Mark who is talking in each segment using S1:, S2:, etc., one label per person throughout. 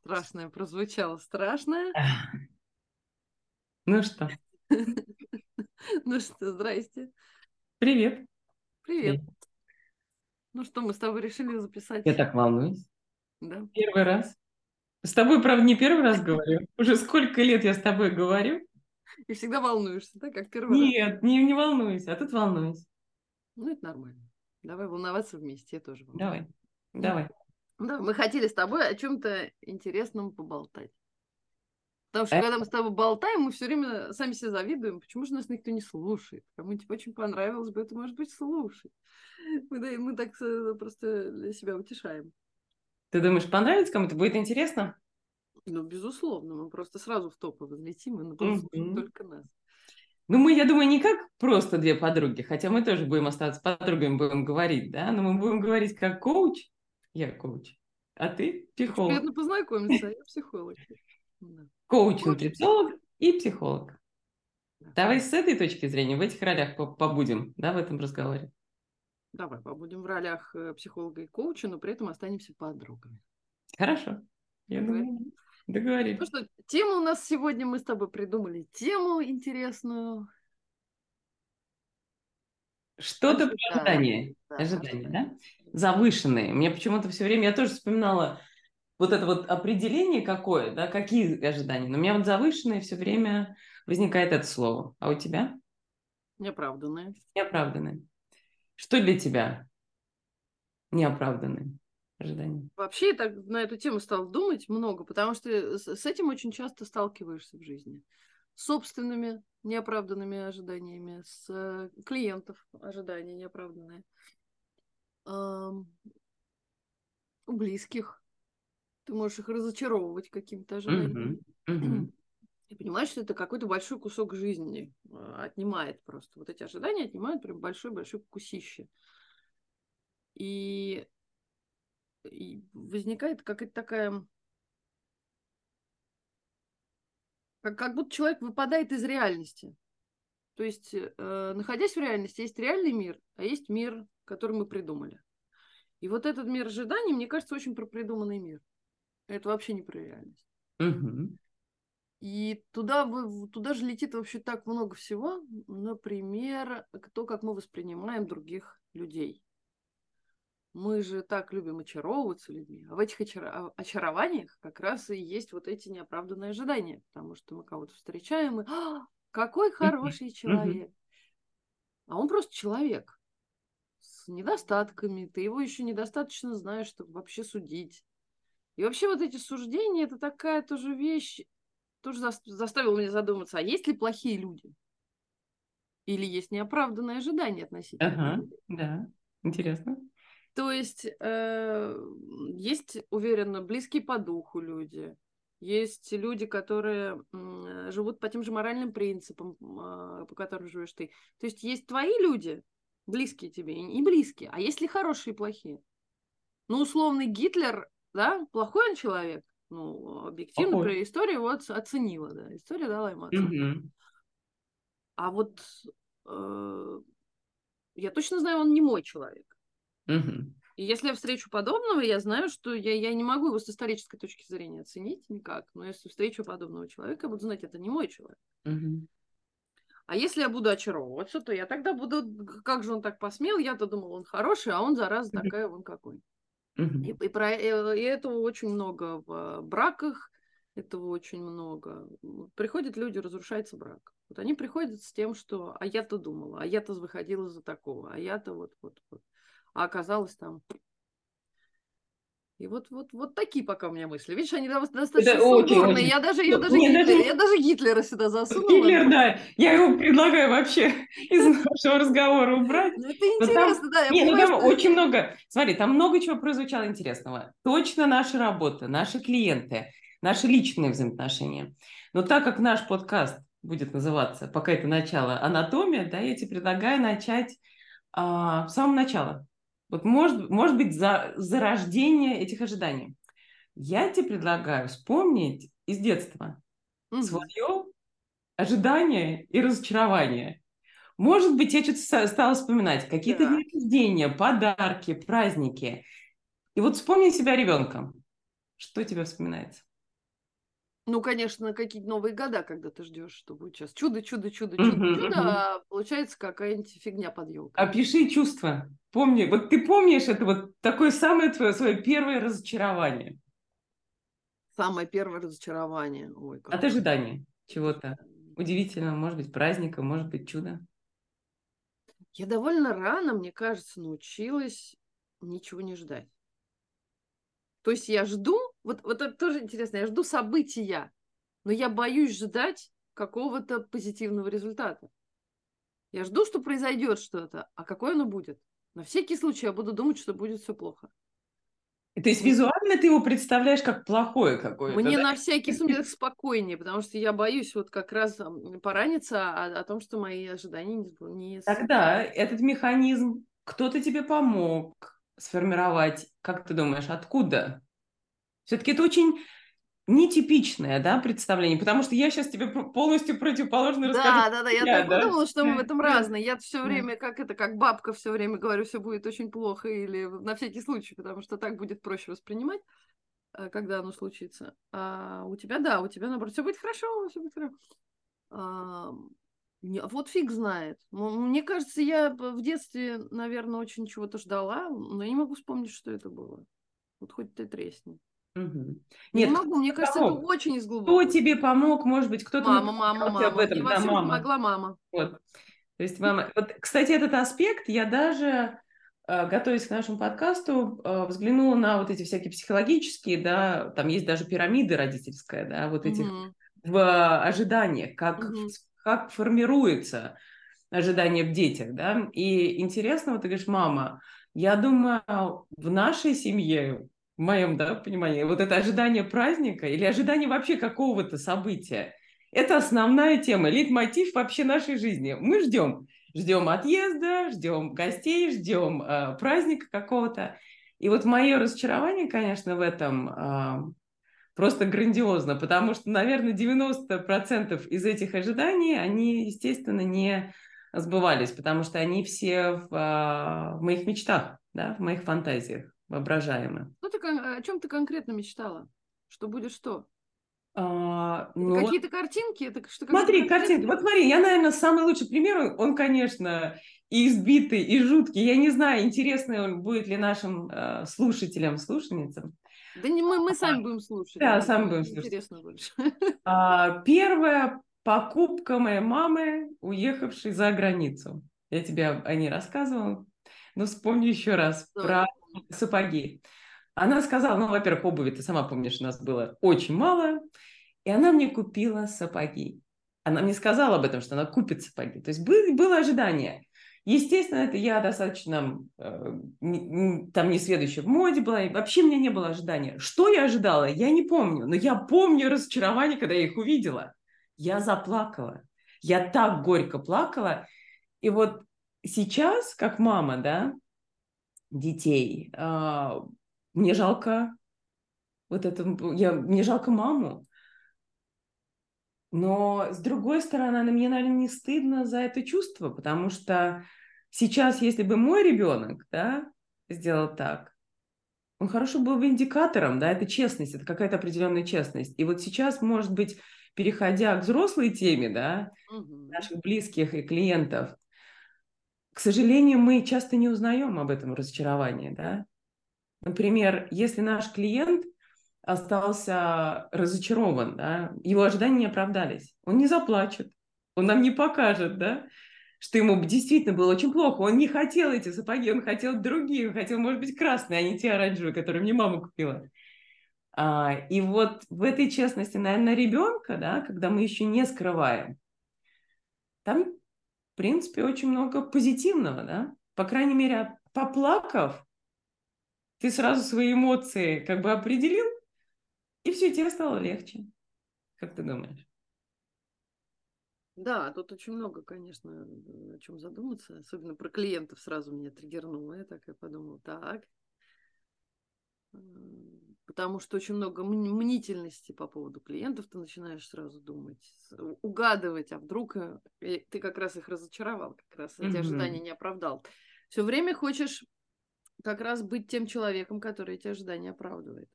S1: Страшное прозвучало, страшное.
S2: Ну что,
S1: Ну что, здрасте.
S2: привет.
S1: Привет. Ну что, мы с тобой решили записать.
S2: Я так волнуюсь.
S1: Да.
S2: Первый раз. С тобой, правда, не первый раз говорю. Уже сколько лет я с тобой говорю?
S1: И всегда волнуешься, да, как первый раз.
S2: Нет, не, не волнуюсь, а тут волнуюсь.
S1: Ну, это нормально. Давай волноваться вместе, я тоже волнуюсь.
S2: Давай, давай.
S1: Да, мы хотели с тобой о чем-то интересном поболтать. Потому что
S2: Э?
S1: когда мы с тобой болтаем, мы все время сами себе завидуем, почему же нас никто не слушает. Кому-нибудь очень понравилось бы это, может быть, слушать. Мы, да, мы так э, просто для себя утешаем.
S2: Ты думаешь, понравится кому-то? Будет интересно?
S1: Ну, безусловно, мы просто сразу в топы взлетим, и слушать
S2: Мгм.
S1: только нас.
S2: Ну, мы, я думаю, не как просто две подруги, хотя мы тоже будем оставаться подругами, будем говорить, да, но мы будем говорить как коуч. Я коуч, а ты психолог.
S1: Приятно познакомиться, а я психолог.
S2: Коуч, нутрициолог и психолог.
S1: Да.
S2: Давай с этой точки зрения в этих ролях по- побудем, да, в этом разговоре.
S1: Давай побудем в ролях э, психолога и коуча, но при этом останемся подругами.
S2: Хорошо. Я
S1: Договорились?
S2: думаю,
S1: Ну
S2: договорились.
S1: что, тему у нас сегодня, мы с тобой придумали тему интересную.
S2: Что-то про
S1: ожидание. Да,
S2: Ожидания, да?
S1: ожидание.
S2: Завышенные. Мне почему-то все время, я тоже вспоминала вот это вот определение какое, да, какие ожидания. Но у меня вот завышенные все время возникает это слово. А у тебя?
S1: Неоправданное.
S2: Неоправданные. Что для тебя неоправданные ожидания?
S1: Вообще, я так на эту тему стал думать много, потому что с этим очень часто сталкиваешься в жизни. С собственными неоправданными ожиданиями, с э, клиентов ожидания неоправданные. У близких. Ты можешь их разочаровывать какими-то ожиданиями.
S2: Мгм, мгм.
S1: И понимаешь, что это какой-то большой кусок жизни э, отнимает просто. Вот эти ожидания отнимают прям большой-большой кусище. И, и возникает какая-то такая... Как, как будто человек выпадает из реальности. То есть, э, находясь в реальности, есть реальный мир, а есть мир, который мы придумали. И вот этот мир ожиданий, мне кажется, очень про придуманный мир. Это вообще не про реальность.
S2: Мгм.
S1: И туда, туда же летит вообще так много всего. Например, то, как мы воспринимаем других людей. Мы же так любим очаровываться людьми. А в этих очара- очарованиях как раз и есть вот эти неоправданные ожидания. Потому что мы кого-то встречаем и «А, какой хороший человек. А он просто человек с недостатками. Ты его еще недостаточно знаешь, чтобы вообще судить. И вообще вот эти суждения, это такая тоже вещь, тоже зас- заставила меня задуматься, а есть ли плохие люди? Или есть неоправданные ожидания относительно
S2: Ага,
S1: людей?
S2: да, интересно.
S1: То есть э, есть, уверенно, близкие по духу люди, есть люди, которые м, живут по тем же моральным принципам, а, по которым живешь ты. То есть есть твои люди, близкие тебе, и близкие, а есть ли хорошие и плохие? Ну, условный Гитлер, да, плохой он человек, ну, объективно,
S2: Плохой.
S1: история его оц- оценила, да, история дала ему оценку.
S2: Мгм.
S1: А вот э, я точно знаю, он не мой человек.
S2: Мгм.
S1: И если я встречу подобного, я знаю, что я, я не могу его с исторической точки зрения оценить никак. Но если встречу подобного человека, я буду знать, это не мой человек.
S2: Мгм.
S1: А если я буду очаровываться, то я тогда буду, как же он так посмел, я-то думал, он хороший, а он, зараза, такая вон какой. И, и про, э, и этого очень много в браках, этого очень много. Приходят люди, разрушается брак. Вот они приходят с тем, что а я-то думала, а я-то выходила за такого, а я-то вот, вот, вот. А оказалось там... И вот, вот, вот такие пока у меня мысли. Видишь, они до- достаточно
S2: Это очень, очень.
S1: Я даже, я,
S2: Ну,
S1: даже
S2: мне
S1: Гитлера,
S2: даже-
S1: я даже Гитлера сюда засунула.
S2: Гитлер, да, я его предлагаю вообще из нашего разговора убрать.
S1: Ну, это
S2: там-
S1: интересно, да. Я
S2: Не, ну там
S1: что-
S2: очень много, смотри, там много чего прозвучало интересного. Точно наша работа, наши клиенты, наши личные взаимоотношения. Но так как наш подкаст будет называться, пока это начало, анатомия, да, я тебе предлагаю начать а, с самого начала. Вот может, может быть за, зарождение этих ожиданий. Я тебе предлагаю вспомнить из детства
S1: Мгм.
S2: свое ожидание и разочарование. Может быть, я что-то стала вспоминать, какие-то дни рождения, подарки, праздники. И вот вспомни себя ребенком. Что тебе вспоминается?
S1: Ну, конечно, какие-то новые года, когда ты ждешь, что будет сейчас чудо, чудо, чудо, чудо, uh-huh, чудо, uh-huh. а получается какая-нибудь фигня под елкой.
S2: Опиши чувства. Помни, вот ты помнишь это вот такое самое твое свое первое разочарование?
S1: Самое первое разочарование. Ой,
S2: От ожидания чего-то удивительного, может быть, праздника, может быть, чуда.
S1: Я довольно рано, мне кажется, научилась ничего не ждать. То есть я жду, вот, вот это тоже интересно, я жду события, но я боюсь ждать какого-то позитивного результата. Я жду, что произойдет что-то, а какое оно будет? На всякий случай я буду думать, что будет все плохо.
S2: То есть визуально ты его представляешь как плохое какое-то?
S1: Мне да? на всякий случай спокойнее, потому что я боюсь вот как раз пораниться о, о том, что мои ожидания не... не...
S2: Тогда этот механизм, кто-то тебе помог, сформировать, как ты думаешь, откуда? Все-таки это очень нетипичное, да, представление, потому что я сейчас тебе полностью противоположно
S1: да,
S2: расскажу.
S1: Да, да, да, я так да? подумала, что мы в этом разные. Я все время, как это, как бабка все время говорю, все будет очень плохо или на всякий случай, потому что так будет проще воспринимать, э, когда оно случится. А у тебя, да, у тебя, наоборот, все будет хорошо, все будет хорошо. А, вот фиг знает. Мне кажется, я в детстве, наверное, очень чего-то ждала, но я не могу вспомнить, что это было. Вот хоть ты тресни.
S2: Угу.
S1: Нет, не могу, мне кажется, помог? это очень из глубокого.
S2: Кто тебе помог, может быть, кто-то...
S1: Мама, мама, мама.
S2: Об этом.
S1: И да, мама. помогла мама.
S2: Вот. То есть мама... Вот, кстати, этот аспект я даже, э, готовясь к нашему подкасту, э, взглянула на вот эти всякие психологические, да, там есть даже пирамиды родительская, да, вот этих угу. в ожиданиях, как угу как формируется ожидание в детях, да, и интересно, вот ты говоришь, мама, я думаю, в нашей семье, в моем, да, понимании, вот это ожидание праздника или ожидание вообще какого-то события, это основная тема, лейтмотив вообще нашей жизни. Мы ждем, ждем отъезда, ждем гостей, ждем э, праздника какого-то. И вот мое разочарование, конечно, в этом э, просто грандиозно, потому что, наверное, 90% из этих ожиданий, они, естественно, не сбывались, потому что они все в, а, в моих мечтах, да, в моих фантазиях воображаемых.
S1: Ну, ты, о чем ты конкретно мечтала? Что будет что?
S2: А,
S1: ну, какие-то картинки? Это что,
S2: смотри, картинки. Вот смотри, я, наверное, самый лучший пример, он, конечно, и избитый, и жуткий. Я не знаю, интересный он будет ли нашим э, слушателям, слушательницам.
S1: Да не мы, мы сами будем слушать.
S2: Да, сами будем слушать. Интересно больше. А, первая покупка моей мамы, уехавшей за границу. Я тебе о ней рассказывала. Но вспомню еще раз да. про сапоги. Она сказала, ну, во-первых, обуви, ты сама помнишь, у нас было очень мало, и она мне купила сапоги. Она мне сказала об этом, что она купит сапоги. То есть было, было ожидание. Естественно, это я достаточно э, там не следующая в моде была, и вообще у меня не было ожидания. Что я ожидала, я не помню, но я помню разочарование, когда я их увидела. Я заплакала. Я так горько плакала. И вот сейчас, как мама, да, детей, э, мне жалко вот это, я, мне жалко маму, но, с другой стороны, мне, наверное, не стыдно за это чувство, потому что сейчас, если бы мой ребенок да, сделал так, он хорошо был бы индикатором, да, это честность, это какая-то определенная честность. И вот сейчас, может быть, переходя к взрослой теме, да, угу. наших близких и клиентов, к сожалению, мы часто не узнаем об этом разочаровании, да. Например, если наш клиент остался разочарован, да, его ожидания не оправдались. Он не заплачет, он нам не покажет, да, что ему действительно было очень плохо. Он не хотел эти сапоги, он хотел другие, он хотел, может быть, красные, а не те оранжевые, которые мне мама купила. А, и вот в этой честности, наверное, ребенка, да, когда мы еще не скрываем, там, принципе, очень много позитивного, да. По крайней мере, поплакав, ты сразу свои эмоции как бы определил, и все, тебе стало легче. Как ты думаешь?
S1: Да, тут очень много, конечно, о чем задуматься. Особенно про клиентов сразу меня триггернуло. Я так и подумала, так. Потому что очень много мнительности по поводу клиентов ты начинаешь сразу думать, угадывать, а вдруг э, ты как раз их разочаровал, как раз эти mm-hmm. ожидания не оправдал. Все время хочешь как раз быть тем человеком, который эти ожидания оправдывает.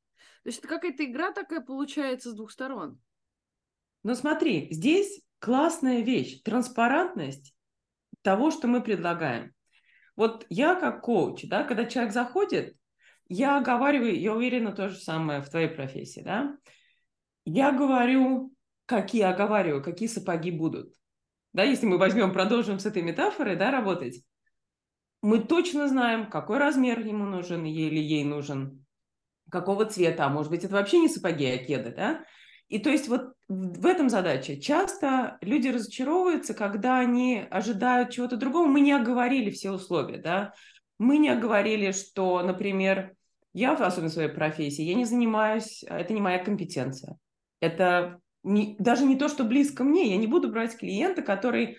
S1: То есть это какая-то игра такая получается с двух сторон.
S2: Но смотри, здесь классная вещь, транспарентность того, что мы предлагаем. Вот я как коуч, да, когда человек заходит, я оговариваю, я уверена, то же самое в твоей профессии, да, я говорю, какие оговариваю, какие сапоги будут. Да, если мы возьмем, продолжим с этой метафорой, да, работать, мы точно знаем, какой размер ему нужен или ей нужен, какого цвета, а может быть, это вообще не сапоги, а кеды, да? И то есть вот в этом задача. Часто люди разочаровываются, когда они ожидают чего-то другого. Мы не оговорили все условия, да? Мы не оговорили, что, например, я, особенно в своей профессии, я не занимаюсь, это не моя компетенция. Это не, даже не то, что близко мне. Я не буду брать клиента, который,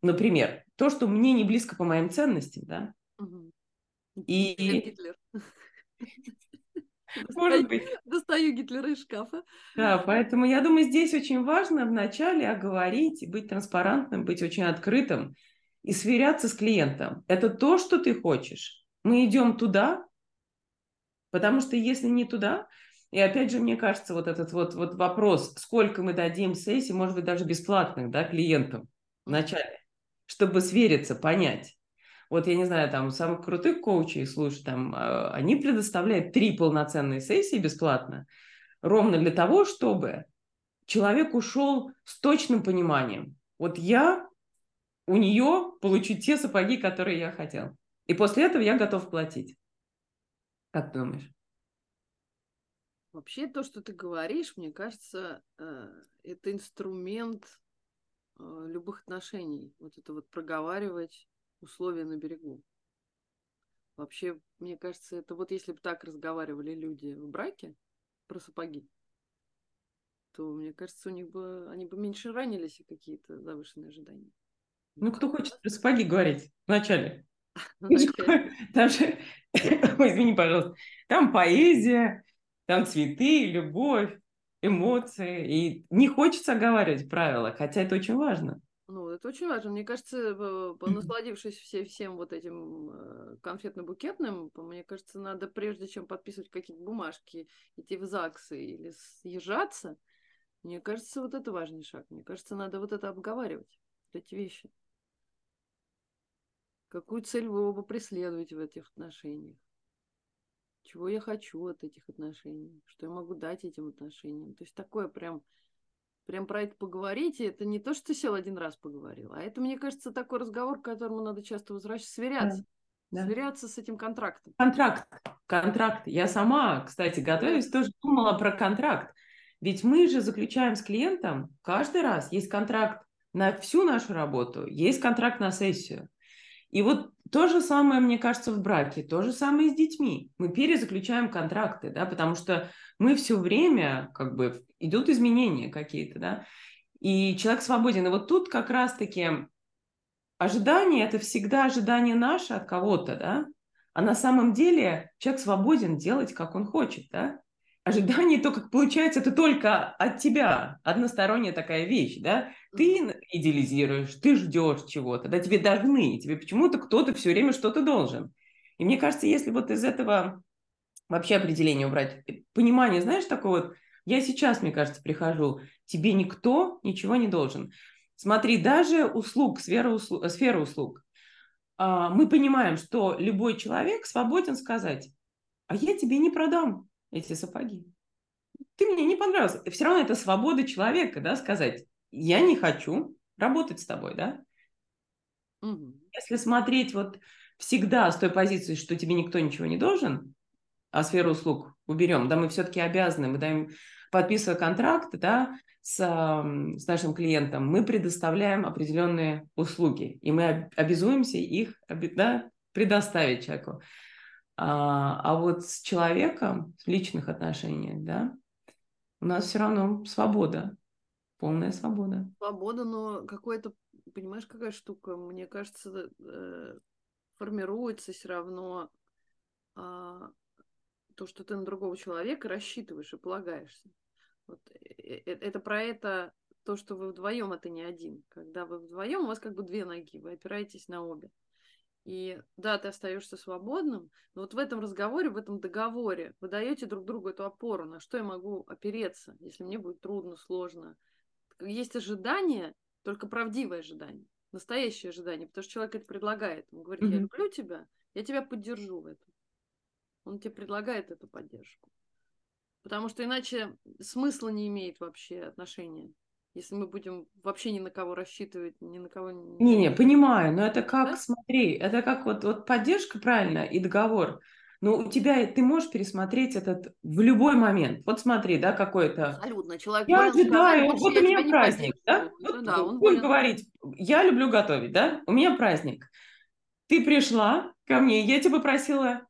S2: например, то, что мне не близко по моим ценностям, да? Угу.
S1: И... Гитлер. Может быть. Достаю Гитлера из шкафа.
S2: Да, поэтому я думаю, здесь очень важно вначале оговорить, быть транспарентным, быть очень открытым и сверяться с клиентом. Это то, что ты хочешь. Мы идем туда, потому что если не туда, и опять же, мне кажется, вот этот вот, вот вопрос, сколько мы дадим сессий, может быть, даже бесплатных, да, клиентам вначале чтобы свериться, понять. Вот я не знаю, там самых крутых коучей, слушай, там а, они предоставляют три полноценные сессии бесплатно, ровно для того, чтобы человек ушел с точным пониманием. Вот я у нее получу те сапоги, которые я хотел. И после этого я готов платить. Как думаешь?
S1: Вообще то, что ты говоришь, мне кажется, э, это инструмент Э, любых отношений. Вот это вот проговаривать условия на берегу. Вообще, мне кажется, это вот если бы так разговаривали люди в браке про сапоги, то, мне кажется, у них бы они бы меньше ранились и какие-то завышенные ожидания.
S2: Ну, кто хочет про сапоги говорить вначале? Там же, извини, пожалуйста, там поэзия, там цветы, любовь эмоции, и не хочется оговаривать правила, хотя это очень важно.
S1: Ну, это очень важно. Мне кажется, насладившись все, всем вот этим э, конфетно-букетным, мне кажется, надо прежде чем подписывать какие-то бумажки, идти в ЗАГСы или съезжаться, мне кажется, вот это важный шаг. Мне кажется, надо вот это обговаривать, вот эти вещи. Какую цель вы оба преследуете в этих отношениях? чего я хочу от этих отношений, что я могу дать этим отношениям. То есть такое прям, прям про это поговорить, и это не то, что ты сел один раз поговорил, а это, мне кажется, такой разговор, к которому надо часто возвращаться, сверяться. Да. Сверяться с этим контрактом.
S2: Контракт. Контракт. Я сама, кстати, готовясь, да. тоже думала про контракт. Ведь мы же заключаем с клиентом каждый раз. Есть контракт на всю нашу работу, есть контракт на сессию. И вот то же самое, мне кажется, в браке, то же самое и с детьми. Мы перезаключаем контракты, да, потому что мы все время, как бы, идут изменения какие-то, да, и человек свободен. И вот тут как раз-таки ожидание – это всегда ожидание наше от кого-то, да, а на самом деле человек свободен делать, как он хочет, да. Ожидание, то, как получается, это только от тебя, односторонняя такая вещь, да. Ты идеализируешь, ты ждешь чего-то, да, тебе должны, тебе почему-то кто-то все время что-то должен. И мне кажется, если вот из этого вообще определение убрать, э, понимание, знаешь, такое вот, я сейчас, мне кажется, прихожу, тебе никто ничего не должен. Смотри, даже услуг, сфера услуг, сфера услуг. А, мы понимаем, что любой человек свободен сказать, а я тебе не продам эти сапоги. Ты мне не понравился. Все равно это свобода человека, да, сказать, я не хочу работать с тобой, да? Угу. Если смотреть вот всегда с той позиции, что тебе никто ничего не должен, а сферу услуг уберем, да, мы все-таки обязаны, мы даем, подписывая контракт, да, с, с нашим клиентом, мы предоставляем определенные услуги, и мы обязуемся их да, предоставить человеку. А, а вот с человеком в личных отношениях, да, у нас все равно свобода. Полная свобода.
S1: Свобода, но какой-то, понимаешь, какая штука, мне кажется, э, формируется все равно а, то, что ты на другого человека рассчитываешь и полагаешься. Вот, э, э, это про это, то, что вы вдвоем, это не один. Когда вы вдвоем, у вас как бы две ноги, вы опираетесь на обе. И да, ты остаешься свободным, но вот в этом разговоре, в этом договоре вы даете друг другу эту опору, на что я могу опереться, если мне будет трудно, сложно. Есть ожидание, только правдивое ожидание, настоящее ожидание, потому что человек это предлагает. Он говорит, я люблю тебя, я тебя поддержу в этом. Он тебе предлагает эту поддержку. Потому что иначе смысла не имеет вообще отношения. Если мы будем вообще ни на кого рассчитывать, ни на кого...
S2: Не-не, понимаю, но это как, да? смотри, это как вот, вот поддержка, правильно, и договор. Но у тебя, ты можешь пересмотреть этот в любой момент. Вот смотри, да, какой-то...
S1: Абсолютно. Человек
S2: я ожидаю, сказать, вот у меня праздник, да? Вот, ну, да он будем говорить, я люблю готовить, да? У меня праздник. Ты пришла ко мне, я тебя попросила,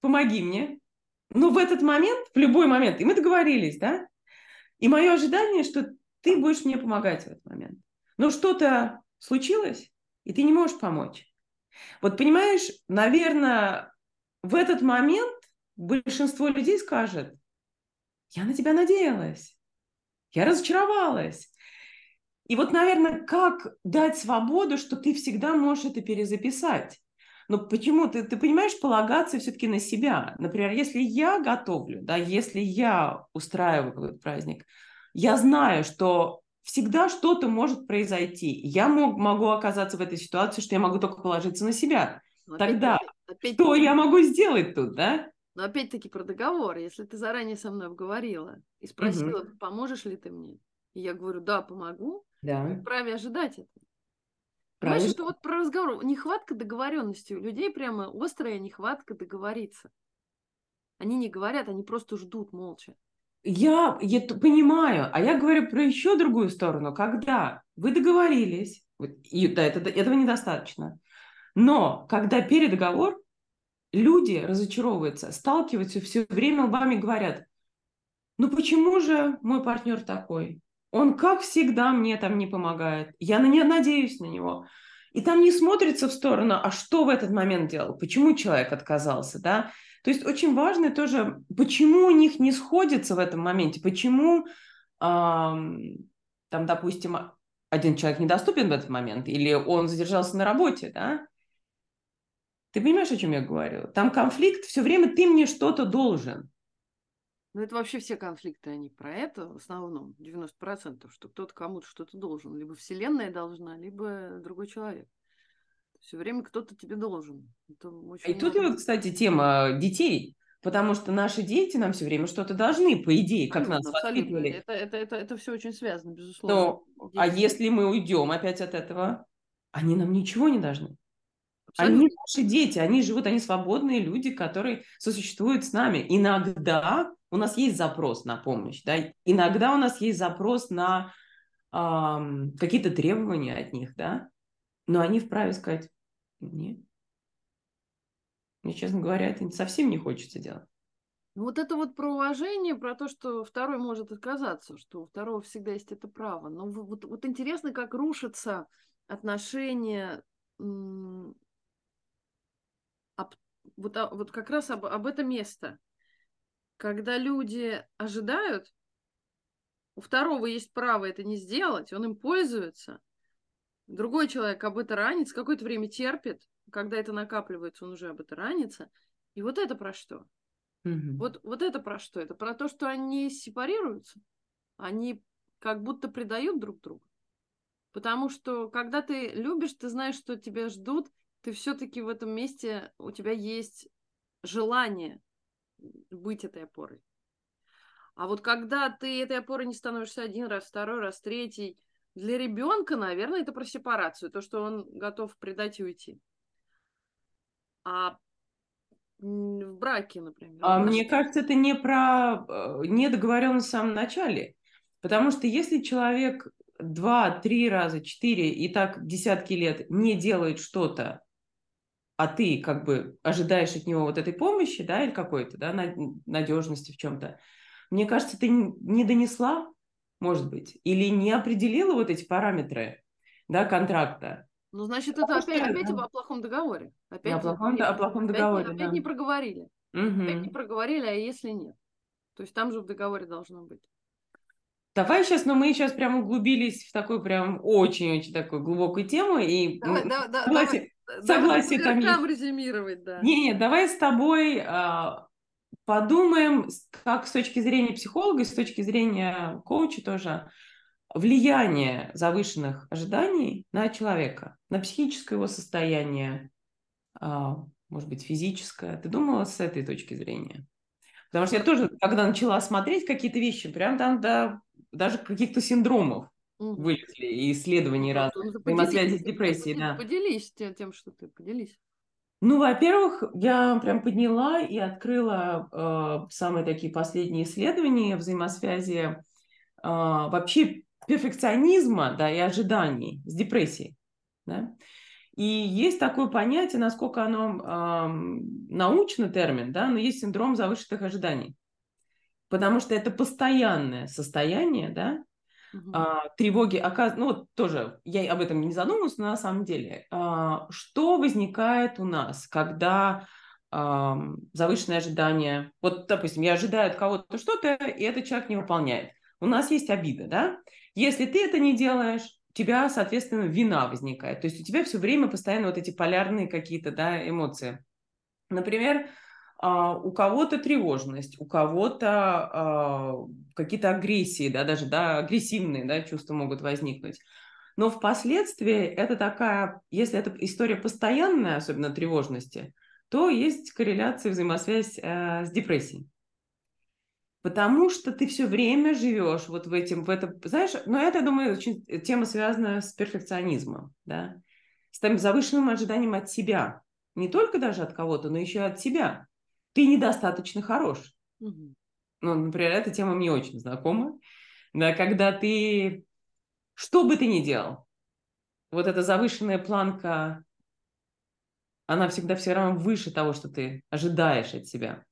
S2: помоги мне. Ну, в этот момент, в любой момент, и мы договорились, да? И мое ожидание, что ты будешь мне помогать в этот момент. Но что-то случилось, и ты не можешь помочь. Вот понимаешь, наверное, в этот момент большинство людей скажет, я на тебя надеялась, я разочаровалась. И вот, наверное, как дать свободу, что ты всегда можешь это перезаписать. Но почему ты, ты понимаешь, полагаться все-таки на себя. Например, если я готовлю, да, если я устраиваю какой-то праздник, я знаю, что всегда что-то может произойти. Я мог, могу оказаться в этой ситуации, что я могу только положиться на себя. Но Тогда опять, что я могу сделать тут, да?
S1: Но опять-таки про договор. Если ты заранее со мной обговорила и спросила, угу. поможешь ли ты мне, и я говорю, да, помогу, да. вправе ожидать это. Понимаешь, это вот про разговор. Нехватка договоренности. У людей прямо острая нехватка договориться. Они не говорят, они просто ждут молча.
S2: Я, я понимаю, а я говорю про еще другую сторону, когда вы договорились, и да, это, этого недостаточно, но когда передоговор, люди разочаровываются, сталкиваются все время лбами говорят, ну почему же мой партнер такой? Он, как всегда, мне там не помогает. Я на не надеюсь на него. И там не смотрится в сторону, а что в этот момент делал, почему человек отказался, да? То есть очень важно тоже, почему у них не сходится в этом моменте, почему, там, допустим, один человек недоступен в этот момент, или он задержался на работе, да? Ты понимаешь, о чем я говорю? Там конфликт, все время ты мне что-то должен.
S1: Ну, это вообще все конфликты, они про это в основном, 90%, что кто-то кому-то что-то должен. Либо Вселенная должна, либо другой человек. Все время кто-то тебе должен.
S2: Очень и тут вот, кстати, тема детей. Потому что наши дети нам все время что-то должны, по идее, как абсолютно, нас воспитывали.
S1: Это, это, это, это все очень связано, безусловно. Но,
S2: а если мы уйдем опять от этого, они нам ничего не должны. Абсолютно. Они наши дети, они живут, они свободные люди, которые сосуществуют с нами. Иногда у нас есть запрос на помощь, да, иногда у нас есть запрос на э, какие-то требования от них, да, но они вправе сказать, нет. Мне, честно говоря, это совсем не хочется делать.
S1: Ну, вот это вот про уважение, про то, что второй может отказаться, что у второго всегда есть это право. Но вот, вот интересно, как рушатся отношения об, вот, а, вот как раз об, об это место. Когда люди ожидают, у второго есть право это не сделать, он им пользуется, Другой человек об это ранится, какое-то время терпит, когда это накапливается, он уже об это ранится. И вот это про что? Угу. Вот, вот это про что? Это про то, что они сепарируются, они как будто предают друг друга. Потому что когда ты любишь, ты знаешь, что тебя ждут, ты все-таки в этом месте, у тебя есть желание быть этой опорой. А вот когда ты этой опорой не становишься один раз, второй раз, третий, для ребенка, наверное, это про сепарацию, то, что он готов предать и уйти. А в браке, например.
S2: А мне кажется, это не про э, недоговоренность в самом начале. Потому что если человек два, три раза, четыре и так десятки лет не делает что-то, а ты как бы ожидаешь от него вот этой помощи, да, или какой-то, да, надежности в чем-то, мне кажется, ты не донесла может быть, или не определила вот эти параметры да, контракта.
S1: Ну, значит, это опять, что, опять да. о плохом договоре.
S2: Опять, о плохом, опять, о плохом договоре,
S1: опять, да. опять не проговорили. Угу. Опять не проговорили, а если нет? То есть там же в договоре должно быть.
S2: Давай сейчас, но мы сейчас прям углубились в такую прям очень-очень такую глубокую тему. И
S1: давай, да, да, давайте,
S2: согласие там есть.
S1: резюмировать, да.
S2: Не-не, давай с тобой а, подумаем, как с точки зрения психолога, с точки зрения коуча тоже, влияние завышенных ожиданий на человека, на психическое его состояние, а, может быть, физическое. Ты думала с этой точки зрения? Потому что я тоже, когда начала смотреть какие-то вещи, прям там до даже каких-то синдромов угу. вылезли и исследований ну, разных, взаимосвязи с депрессией,
S1: да. Поделись тем, что ты, поделись.
S2: Ну, во-первых, я прям подняла и открыла э, самые такие последние исследования взаимосвязи э, вообще перфекционизма да, и ожиданий с депрессией. Да? И есть такое понятие, насколько оно э, научный термин, да, но есть синдром завышенных ожиданий. Потому что это постоянное состояние, да, угу. а, тревоги, оказ... ну вот тоже, я об этом не задумывалась, но на самом деле, а, что возникает у нас, когда завышенное ожидание, вот, допустим, я ожидаю от кого-то что-то, и этот человек не выполняет. У нас есть обида, да? Если ты это не делаешь, у тебя, соответственно, вина возникает. То есть у тебя все время постоянно вот эти полярные какие-то да, эмоции. Например, у кого-то тревожность, у кого-то а, какие-то агрессии, да, даже да, агрессивные да, чувства могут возникнуть. Но впоследствии это такая, если эта история постоянная, особенно тревожности, то есть корреляция, взаимосвязь э, с депрессией. Потому что ты все время живешь вот в этом, в этом, знаешь, но это, я думаю, очень тема связана с перфекционизмом, да, с тем завышенным ожиданием от себя, не только даже от кого-то, но еще от себя. Ты недостаточно хорош. Угу. Ну, например, эта тема мне очень знакома, да, когда ты, что бы ты ни делал, вот эта завышенная планка, она всегда все равно выше того, что ты ожидаешь от себя.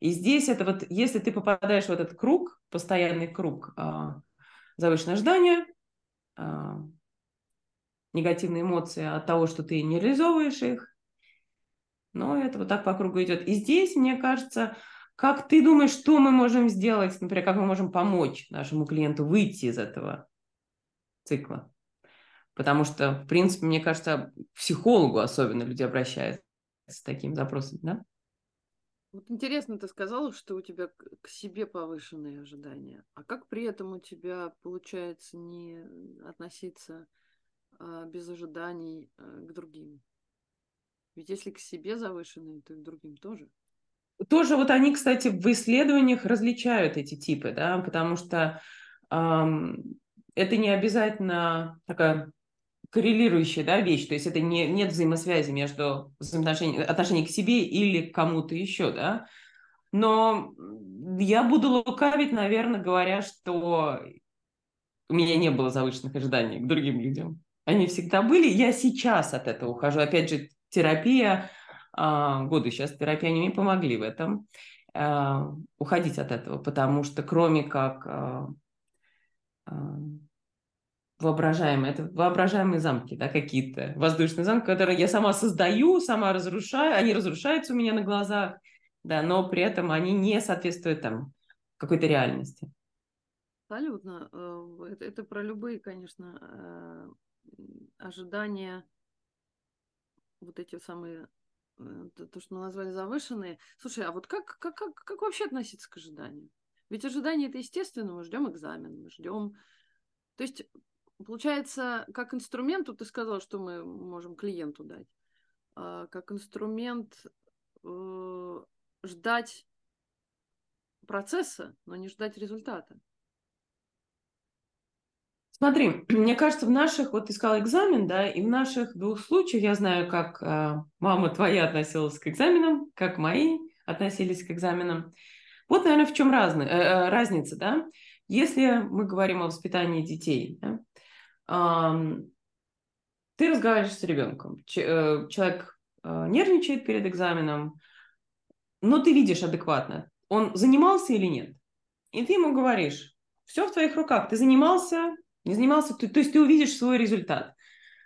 S2: И здесь это вот, если ты попадаешь в этот круг, постоянный круг а, завышенное ожидание, а, негативные эмоции от того, что ты не реализовываешь их, но это вот так по кругу идет. И здесь, мне кажется, как ты думаешь, что мы можем сделать, например, как мы можем помочь нашему клиенту выйти из этого цикла? Потому что, в принципе, мне кажется, психологу особенно люди обращаются с таким запросом, да?
S1: Вот интересно, ты сказала, что у тебя к себе повышенные ожидания. А как при этом у тебя получается не относиться а, без ожиданий а, к другим? Ведь если к себе завышенные, то и к другим тоже.
S2: Тоже вот они, кстати, в исследованиях различают эти типы, да, потому что эм, это не обязательно такая коррелирующая да, вещь, то есть это не, нет взаимосвязи между взаимоотношением отношением к себе или к кому-то еще, да. Но я буду лукавить, наверное, говоря, что у меня не было завышенных ожиданий к другим людям. Они всегда были. Я сейчас от этого ухожу. Опять же, терапия, а, годы сейчас терапия, они мне помогли в этом, а, уходить от этого, потому что кроме как а, воображаемые, это воображаемые замки, да, какие-то воздушные замки, которые я сама создаю, сама разрушаю, они разрушаются у меня на глазах, да, но при этом они не соответствуют там какой-то реальности.
S1: Абсолютно. Э, это, это про любые, конечно, э, ожидания, вот эти самые, э, то, что мы назвали завышенные. Слушай, а вот как, как, как, как вообще относиться к ожиданиям? Ведь ожидание это естественно, мы ждем экзамен, мы ждем... То есть Получается, как инструмент, ты сказал, что мы можем клиенту дать, а, как инструмент э, ждать процесса, но не ждать результата.
S2: Смотри, мне кажется, в наших, вот ты сказал экзамен, да, и в наших двух случаях я знаю, как э, мама твоя относилась к экзаменам, как мои относились к экзаменам. Вот, наверное, в чем разный, э, э, разница, да? Если мы говорим о воспитании детей, да, ты разговариваешь с ребенком, э, человек э, нервничает перед экзаменом, но ты видишь адекватно, он занимался или нет. И ты ему говоришь, все в твоих руках, ты занимался, не занимался, то, то есть ты увидишь свой результат.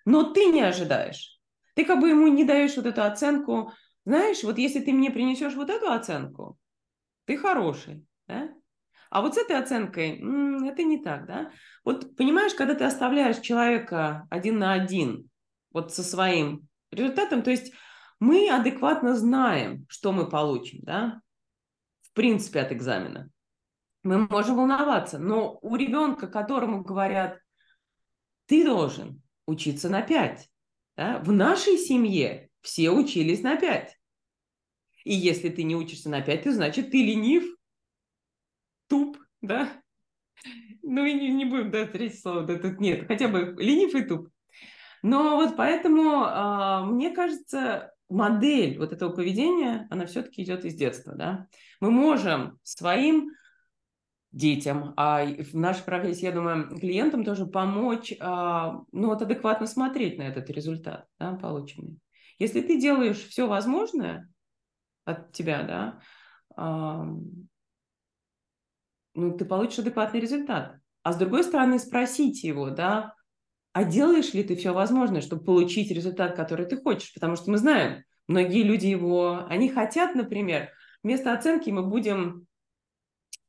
S2: Но ты не ожидаешь. Ты как бы ему не даешь вот эту оценку. Знаешь, вот если ты мне принесешь вот эту оценку, ты хороший, да? А вот с этой оценкой это не так, да? Вот понимаешь, когда ты оставляешь человека один на один, вот со своим результатом, то есть мы адекватно знаем, что мы получим, да, в принципе, от экзамена. Мы можем волноваться, но у ребенка, которому говорят, ты должен учиться на 5, да, в нашей семье все учились на 5. И если ты не учишься на 5, то значит ты ленив, туп, да? Ну и не, не будем, да, третье слово, да, тут нет, хотя бы ленив и туп. Но вот поэтому, э, мне кажется, модель вот этого поведения, она все-таки идет из детства, да. Мы можем своим детям, а в нашей профессии, я думаю, клиентам тоже помочь, а, ну вот адекватно смотреть на этот результат, да, полученный. Если ты делаешь все возможное от тебя, да, а, ну, ты получишь адекватный результат. А с другой стороны, спросить его, да, а делаешь ли ты все возможное, чтобы получить результат, который ты хочешь? Потому что мы знаем, многие люди его, они хотят, например, вместо оценки мы будем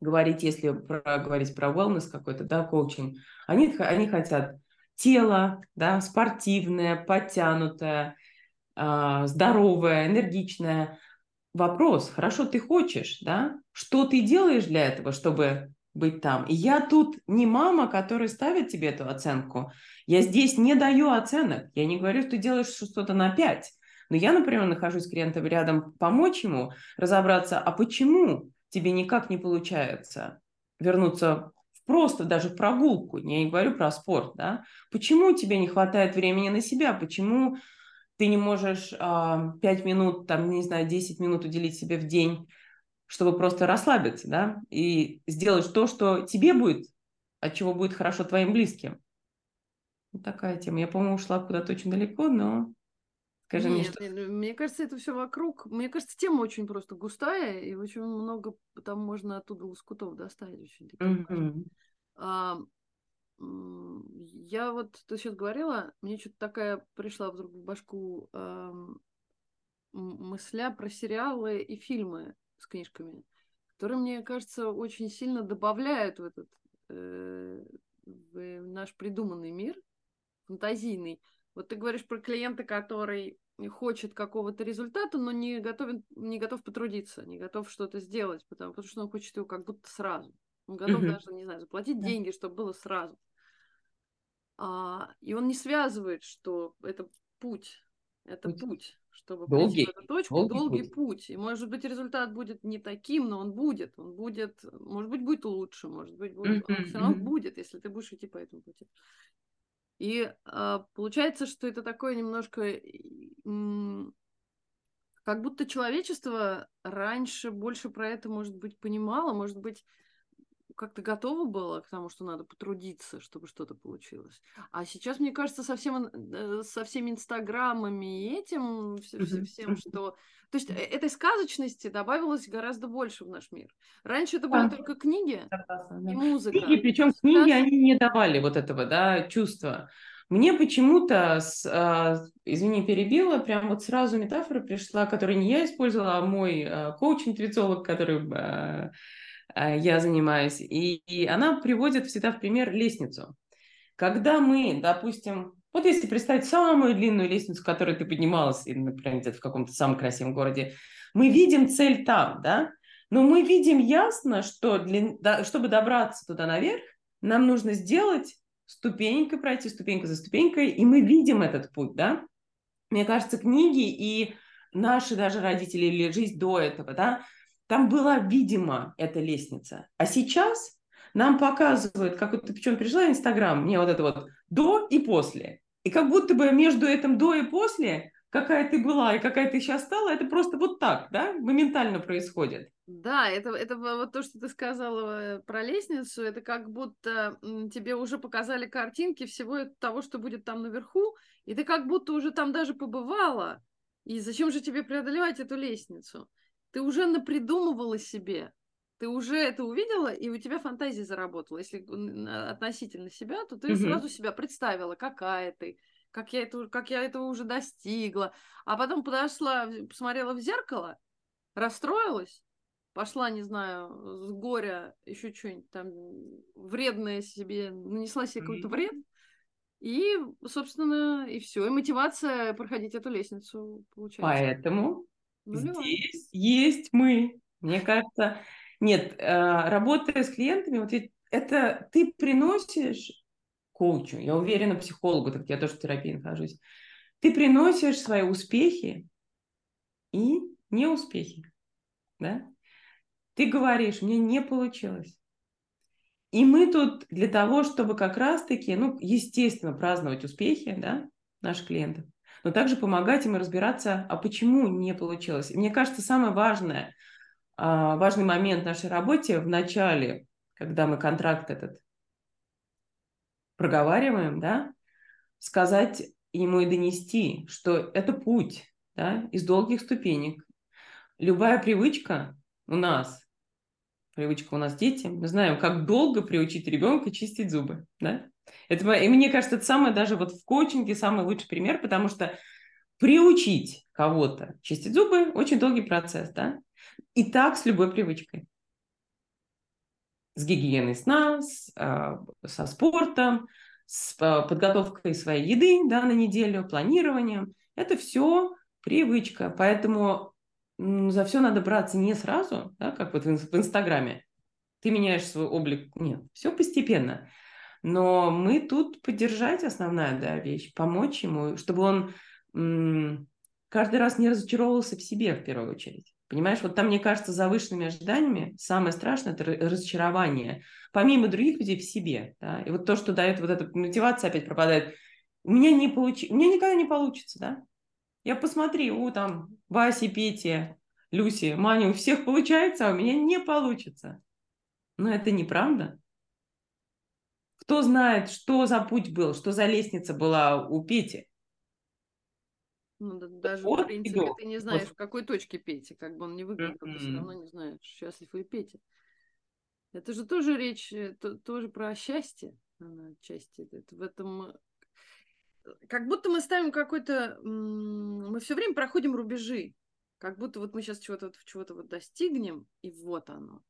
S2: говорить, если про, говорить про wellness какой-то, да, коучинг, они, они хотят тело, да, спортивное, подтянутое, э, здоровое, энергичное. Вопрос, хорошо, ты хочешь, да? Что ты делаешь для этого, чтобы быть там. И я тут не мама, которая ставит тебе эту оценку. Я здесь не даю оценок. Я не говорю, что ты делаешь что-то на 5. Но я, например, нахожусь с клиентом рядом помочь ему разобраться, а почему тебе никак не получается вернуться в просто даже в прогулку, я не говорю про спорт, да, почему тебе не хватает времени на себя, почему ты не можешь а, 5 минут, там, не знаю, 10 минут уделить себе в день чтобы просто расслабиться, да, и сделать то, что тебе будет, от чего будет хорошо твоим близким. Вот такая тема. Я, по-моему, ушла куда-то очень далеко, но скажи
S1: Нет,
S2: мне, что...
S1: Ну, мне кажется, это все вокруг. Мне кажется, тема очень просто густая, и очень много там можно оттуда лоскутов достать. Очень mm-hmm. а, я вот, ты сейчас говорила, мне что-то такая пришла вдруг в башку а, мысля про сериалы и фильмы с книжками, которые, мне кажется, очень сильно добавляют в этот э, в наш придуманный мир, фантазийный. Вот ты говоришь про клиента, который хочет какого-то результата, но не, готовен, не готов потрудиться, не готов что-то сделать, потому, потому что он хочет его как будто сразу. Он готов mm-hmm. даже, не знаю, заплатить деньги, чтобы было сразу. А, и он не связывает, что это путь, это путь. путь чтобы долгий, прийти в эту точку, долгий, долгий путь. путь. И может быть результат будет не таким, но он будет. Он будет, может быть, будет лучше, может быть, будет, mm-hmm. он все равно будет, если ты будешь идти по этому пути. И а, получается, что это такое немножко, как будто человечество раньше больше про это, может быть, понимало, может быть, как-то готова была к тому, что надо потрудиться, чтобы что-то получилось. А сейчас, мне кажется, со, всем, э, со всеми инстаграмами и этим, всем, всем, что... То есть э, этой сказочности добавилось гораздо больше в наш мир. Раньше это были да. только книги да. и музыка.
S2: Книги, причем сейчас... книги, они не давали вот этого, да, чувства. Мне почему-то, с, а, извини, перебила, прям вот сразу метафора пришла, которую не я использовала, а мой а, коуч-интуициолог, который а, Э, я занимаюсь. И, и она приводит всегда в пример лестницу. Когда мы, допустим, вот если представить самую длинную лестницу, которой ты поднималась, например, где-то в каком-то самом красивом городе, мы видим цель там, да, но мы видим ясно, что для, да, чтобы добраться туда наверх, нам нужно сделать ступенькой, пройти ступеньку за ступенькой, и мы видим этот путь, да. Мне кажется, книги и наши даже родители или жизнь до этого, да, там была видима эта лестница. А сейчас нам показывают, как вот ты причем пришла в Инстаграм, мне вот это вот до и после. И как будто бы между этим до и после, какая ты была и какая ты сейчас стала, это просто вот так, да, моментально происходит.
S1: Да, это, это вот то, что ты сказала э, про лестницу, это как будто тебе уже показали картинки всего того, что будет там наверху, и ты как будто уже там даже побывала, и зачем же тебе преодолевать эту лестницу? Ты уже напридумывала себе, ты уже это увидела, и у тебя фантазия заработала. Если относительно себя, то ты угу. сразу себя представила, какая ты, как я, это, как я этого уже достигла. А потом подошла, посмотрела в зеркало, расстроилась, пошла, не знаю, с горя еще что-нибудь там вредное себе, нанесла себе какой-то вред, И, собственно, и все. И мотивация проходить эту лестницу получается.
S2: Поэтому Нулевая. здесь есть мы. Мне кажется, нет, э, работая с клиентами, вот это ты приносишь коучу, я уверена, психологу, так я тоже в терапии нахожусь, ты приносишь свои успехи и неуспехи, да? Ты говоришь, мне не получилось. И мы тут для того, чтобы как раз-таки, ну, естественно, праздновать успехи, да, наших клиентов, но также помогать им разбираться, а почему не получилось. И мне кажется, самое важное, а, важный момент в нашей работе в начале, когда мы контракт этот проговариваем, да, сказать ему и донести, что это путь да, из долгих ступенек. Любая привычка у нас, привычка у нас дети, мы знаем, как долго приучить ребенка чистить зубы. Да? Это, и мне кажется, это самое даже вот в коучинге самый лучший пример, потому что приучить кого-то чистить зубы очень долгий процесс, да? И так с любой привычкой. С гигиеной сна, с, э, со спортом, с э, подготовкой своей еды да, на неделю, планированием. Это все привычка. Поэтому за все надо браться не сразу, да, как вот в Инстаграме. Ты меняешь свой облик. Нет, все постепенно. Но мы тут поддержать основная да, вещь, помочь ему, чтобы он м- каждый раз не разочаровывался в себе в первую очередь. Понимаешь, вот там, мне кажется, завышенными ожиданиями самое страшное – это разочарование, помимо других людей, в себе. Да? И вот то, что дает вот эта мотивация опять пропадает. У меня не получи... у меня никогда не получится, да? Я посмотри, у там Васи, Пети, Люси, Маня, у всех получается, а у меня не получится. Но это неправда. Кто знает, что за путь был, что за лестница была у Пети?
S1: Ну, даже, вот в принципе, идет. ты не знаешь, вот. в какой точке Пети, как бы он не выглядел, mm-hmm. ты все равно не знаешь, счастлив ли Петя. Это же тоже речь, э, то, тоже про счастье, она отчасти. Это в этом э, как будто мы ставим какой-то... Мы все время проходим рубежи. Как будто вот мы сейчас чего-то чего-то вот достигнем, и вот оно.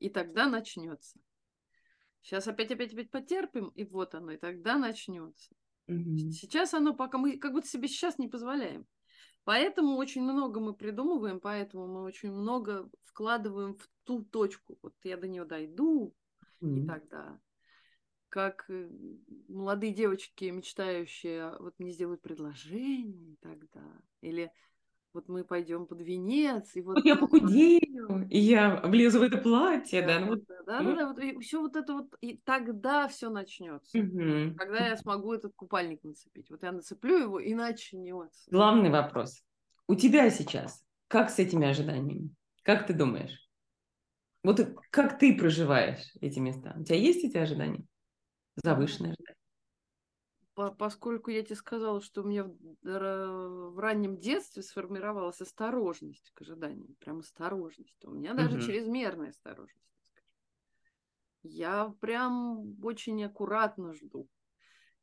S1: И тогда начнется. Сейчас опять, опять, опять потерпим, и вот оно, и тогда начнется. Mm-hmm. Сейчас оно пока мы как будто себе сейчас не позволяем. Поэтому очень много мы придумываем, поэтому мы очень много вкладываем в ту точку. Вот я до нее дойду, mm-hmm. и тогда как э, молодые девочки, мечтающие, вот мне сделают предложение и тогда. Или вот мы пойдем под венец, и вот...
S2: Вот я похудею, и я влезу в это платье, да, да, ну,
S1: вот, да, да, ну. да, вот, и все вот это вот, и тогда все начнется. Угу. Когда я смогу этот купальник нацепить. Вот я нацеплю его, и начнется.
S2: Главный вопрос. У тебя сейчас как с этими ожиданиями? Как ты думаешь? Вот как ты проживаешь эти места? У тебя есть эти ожидания? Завышенные ожидания?
S1: Поскольку я тебе сказала, что у меня в, раннем детстве сформировалась осторожность к ожиданиям, прям осторожность. У меня даже угу. чрезмерная осторожность. Я прям очень аккуратно жду.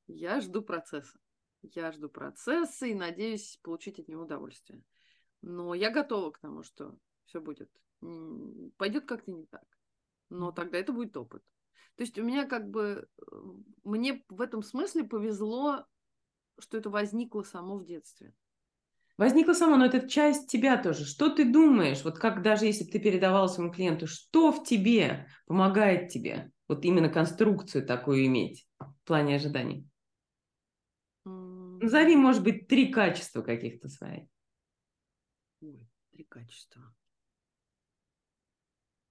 S1: Я жду процесса. Я жду процесса и надеюсь получить от него удовольствие. Но я готова к тому, что все будет. Пойдет как-то не так. Но тогда это будет опыт. То есть у меня как бы, э, мне в этом смысле повезло, что это возникло само в детстве.
S2: Возникло само, но это часть тебя тоже. Что ты думаешь, вот как даже если ты передавал своему клиенту, что в тебе помогает тебе вот именно конструкцию такую иметь в плане ожиданий? Назови, может быть, три качества каких-то своих.
S1: Ой, три качества.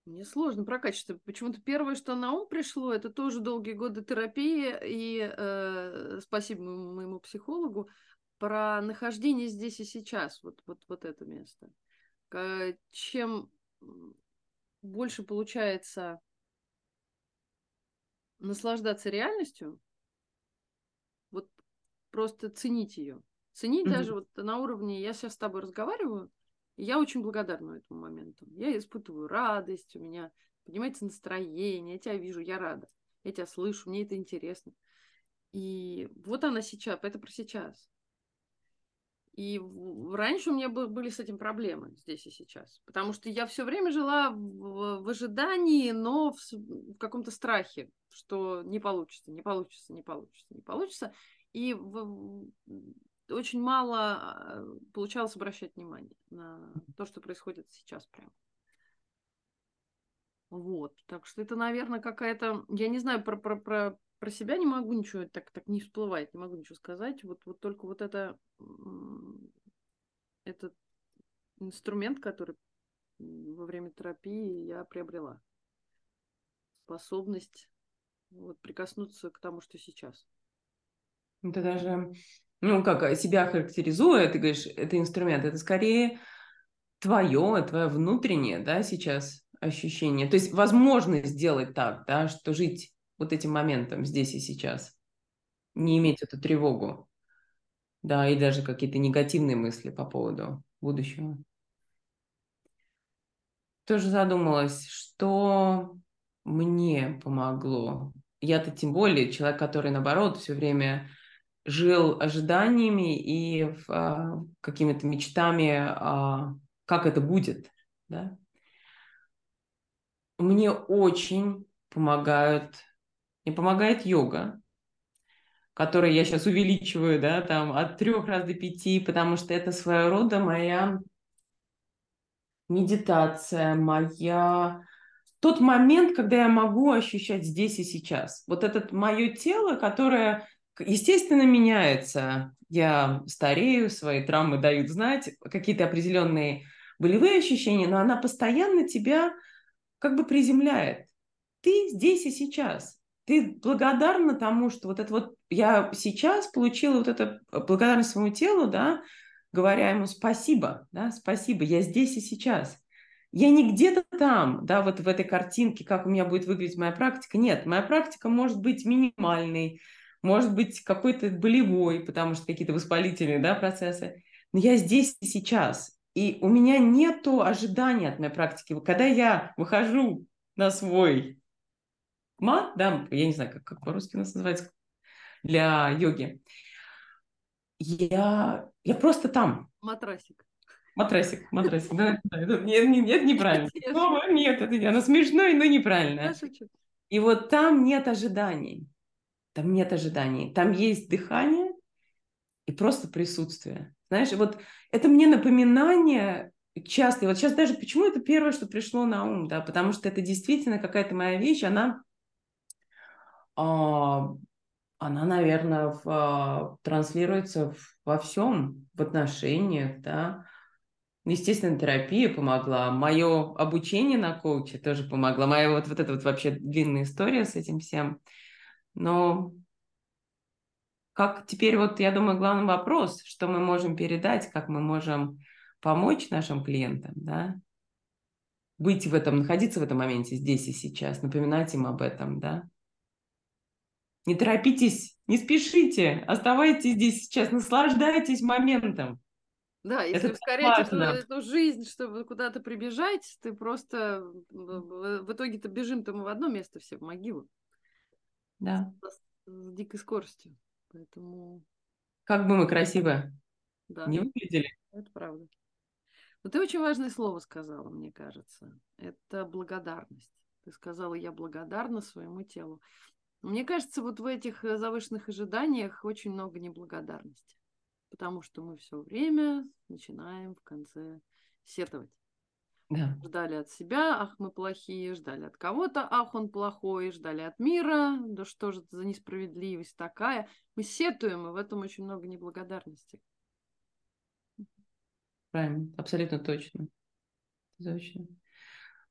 S1: Мне сложно про качество. Почему-то первое, что на ум пришло, это тоже долгие годы терапии и э, спасибо моему психологу про нахождение здесь и сейчас, вот, вот, вот это место. Чем больше получается наслаждаться реальностью, вот просто ценить ее. Ценить mm-hmm. даже вот на уровне, я сейчас с тобой разговариваю, я очень благодарна этому моменту. Я испытываю радость, у меня поднимается настроение, я тебя вижу, я рада. Я тебя слышу, мне это интересно. И вот она сейчас, это про сейчас. И раньше у меня были с этим проблемы здесь и сейчас. Потому что я все время жила в, ожидании, но в, каком-то страхе что не получится, не получится, не получится, не получится. И очень мало а, получалось обращать внимание на то, что происходит сейчас прямо. Вот, так что это, наверное, какая-то, я не знаю, про, про, про, про себя не могу ничего, так, так не всплывает, не могу ничего сказать. Вот, вот только вот это, этот инструмент, который во время терапии я приобрела. Способность вот, прикоснуться к тому, что сейчас.
S2: Это даже, ну, как себя характеризуя, ты говоришь, это инструмент, это скорее твое, твое внутреннее, да, сейчас ощущение. То есть возможность сделать так, да, что жить вот этим моментом здесь и сейчас, не иметь эту тревогу, да, и даже какие-то негативные мысли по поводу будущего. Тоже задумалась, что мне помогло. Я-то тем более человек, который, наоборот, все время жил ожиданиями и а, какими-то мечтами, а, как это будет, да, мне очень помогают, мне помогает йога, которую я сейчас увеличиваю, да, там от трех раз до пяти, потому что это своего рода моя медитация, моя тот момент, когда я могу ощущать здесь и сейчас. Вот это мое тело, которое, естественно, меняется. Я старею, свои травмы дают знать, какие-то определенные болевые ощущения, но она постоянно тебя как бы приземляет. Ты здесь и сейчас. Ты благодарна тому, что вот это вот я сейчас получила вот это э, благодарность своему телу, да, говоря ему спасибо, да, спасибо, я здесь и сейчас. Я не где-то там, да, вот в этой картинке, как у меня будет выглядеть моя практика. Нет, моя практика может быть минимальной, может быть какой-то болевой, потому что какие-то воспалительные да, процессы. Но я здесь и сейчас. И у меня нет ожидания от моей практики. Когда я выхожу на свой мат, да, я не знаю, как, как по-русски нас называется, для йоги, я, я просто там.
S1: Матрасик.
S2: Матрасик, матрасик, да, да, нет, нет, нет, неправильно. Слово нет, это оно смешное, но неправильно. И вот там нет ожиданий. Там нет ожиданий. Там есть дыхание и просто присутствие. Знаешь, вот это мне напоминание часто. Вот сейчас даже почему это первое, что пришло на ум, да, потому что это действительно какая-то моя вещь, она, а, она, наверное, в, а, транслируется в, во всем, в отношениях, да. Естественно, терапия помогла, мое обучение на коуче тоже помогла, моя вот, вот эта вот вообще длинная история с этим всем. Но как теперь вот, я думаю, главный вопрос, что мы можем передать, как мы можем помочь нашим клиентам, да, быть в этом, находиться в этом моменте здесь и сейчас, напоминать им об этом, да. Не торопитесь, не спешите, оставайтесь здесь сейчас, наслаждайтесь моментом.
S1: Да, если это ускорять эту, эту жизнь, чтобы куда-то прибежать, ты просто в, итоге-то бежим-то мы в одно место все, в могилу.
S2: Да.
S1: С, с дикой скоростью. Поэтому...
S2: Как бы мы красиво
S1: да.
S2: не выглядели.
S1: Это правда. Но ты очень важное слово сказала, мне кажется. Это благодарность. Ты сказала, я благодарна своему телу. Мне кажется, вот в этих э, завышенных ожиданиях очень много неблагодарности. Потому что мы все время начинаем в конце сетовать.
S2: Да.
S1: Ждали от себя, ах, мы плохие, ждали от кого-то, ах, он плохой, ждали от мира, да что же это за несправедливость такая. Мы сетуем, и в этом очень много неблагодарности.
S2: Правильно, абсолютно точно. Точно.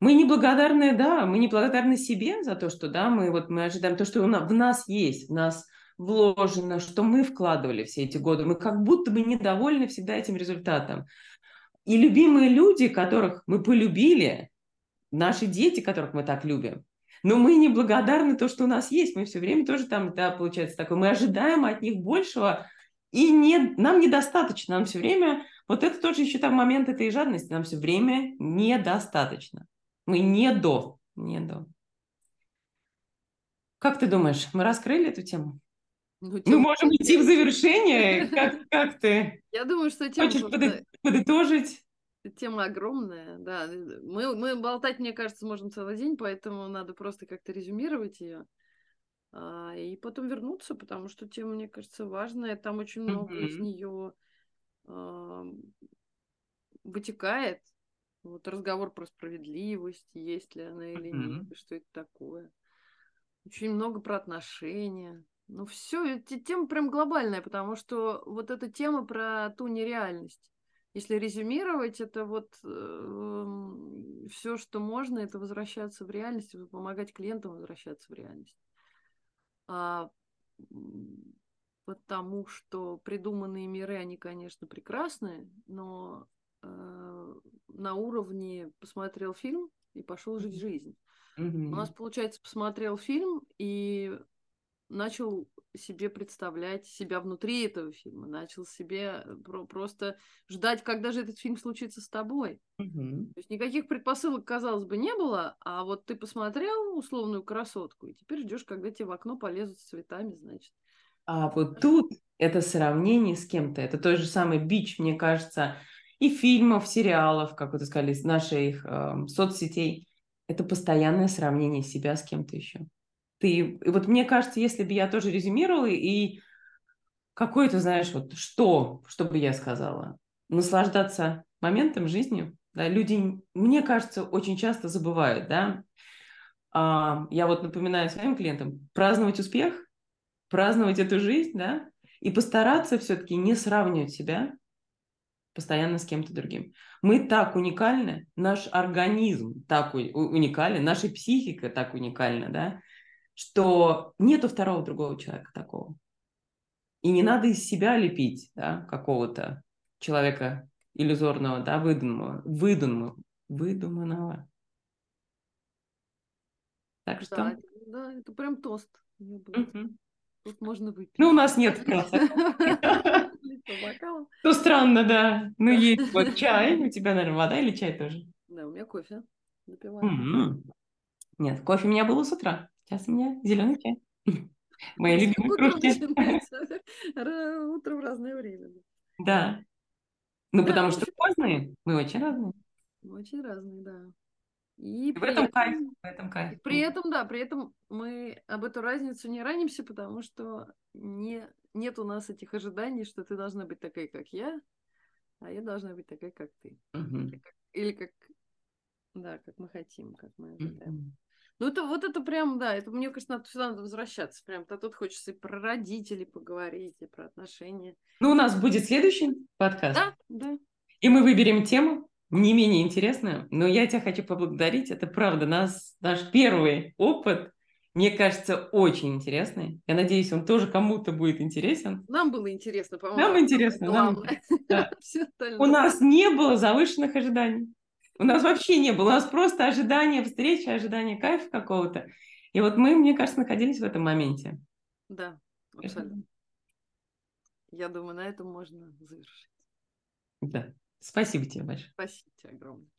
S2: Мы неблагодарны, да, мы неблагодарны себе за то, что, да, мы вот мы ожидаем то, что у нас, в нас есть, в нас вложено, что мы вкладывали все эти годы. Мы как будто бы недовольны всегда этим результатом. И любимые люди, которых мы полюбили, наши дети, которых мы так любим, но мы не благодарны то, что у нас есть. Мы все время тоже там, да, получается такое. Мы ожидаем от них большего, и не, нам недостаточно. Нам все время, вот это тоже еще там момент этой жадности, нам все время недостаточно. Мы не до, не до. Как ты думаешь, мы раскрыли эту тему? Ну, мы можем идти в завершение. Как, как ты?
S1: Я думаю, что тема...
S2: Хочешь просто... подытожить?
S1: Тема огромная, да. Мы, мы болтать, мне кажется, можем целый день, поэтому надо просто как-то резюмировать ее. а, и потом вернуться, потому что тема, мне кажется, важная. Там очень много mm-hmm. из нее э, вытекает. Вот разговор про справедливость, есть ли она или mm-hmm. нет, что это такое. Очень много про отношения. Ну, все, тема прям глобальная, потому что вот эта тема про ту нереальность. Если резюмировать, это вот э, все, что можно, это возвращаться в реальность, помогать клиентам возвращаться в реальность а, потому что придуманные миры, они, конечно, прекрасные, но э, на уровне посмотрел фильм и пошел жить жизнь. Mm-hmm. У нас, получается, посмотрел фильм и начал себе представлять себя внутри этого фильма, начал себе э, про- просто ждать, когда же этот фильм случится с тобой. Угу. То есть никаких предпосылок, казалось бы, не было, а вот ты посмотрел условную красотку, и теперь ждешь, когда тебе в окно полезут с цветами, значит.
S2: А вот тут это сравнение с кем-то, это тот же самый бич, мне кажется, и фильмов, сериалов, как вы сказали, наших э, соцсетей. Это постоянное сравнение себя с кем-то еще ты... И вот мне кажется, если бы я тоже резюмировала и какой-то, знаешь, вот что, что бы я сказала? Наслаждаться моментом, жизнью. Да, люди, мне кажется, очень часто забывают, да. А, я вот напоминаю своим клиентам, праздновать успех, праздновать эту жизнь, да, и постараться все-таки не сравнивать себя постоянно с кем-то другим. Мы так уникальны, наш организм так уникален, наша психика так уникальна, да, что нету второго другого человека такого. И не надо из себя лепить да, какого-то человека иллюзорного, да, выдуманного, выдуманного, выдуманного.
S1: Так что... Да, да это прям тост. Угу. Тут можно выпить.
S2: Ну, у нас нет. Ну, странно, да. Ну, есть вот чай, у тебя, наверное, вода или чай тоже?
S1: Да, у меня кофе. Допиваю.
S2: Нет, кофе у меня было с утра. Сейчас у меня зеленый чай. Мои любимые кружки.
S1: Утро в разное время.
S2: Да. Ну, потому что поздние, мы очень разные.
S1: Очень разные, да. И,
S2: в этом кайф, в этом кайф.
S1: При этом, да, при этом мы об эту разницу не ранимся, потому что не, нет у нас этих ожиданий, что ты должна быть такая, как я, а я должна быть такая, как ты. Угу. Или, как, или как, да, как мы хотим, как мы ожидаем. Угу. Ну, это вот это прям, да, это мне кажется, надо сюда надо возвращаться. Прям то тут хочется и про родителей поговорить, и про отношения.
S2: Ну, у нас будет следующий подкаст.
S1: Да, да.
S2: И мы выберем тему, не менее интересную. Но я тебя хочу поблагодарить. Это правда, нас, наш первый опыт, мне кажется, очень интересный. Я надеюсь, он тоже кому-то будет интересен.
S1: Нам было интересно, по-моему.
S2: Нам интересно. Нам... Да. У нас не было завышенных ожиданий. У нас вообще не было. У нас просто ожидание встречи, ожидание кайфа какого-то. И вот мы, мне кажется, находились в этом моменте.
S1: Да, абсолютно. Я думаю, на этом можно завершить.
S2: Да. Спасибо тебе большое.
S1: Спасибо тебе огромное.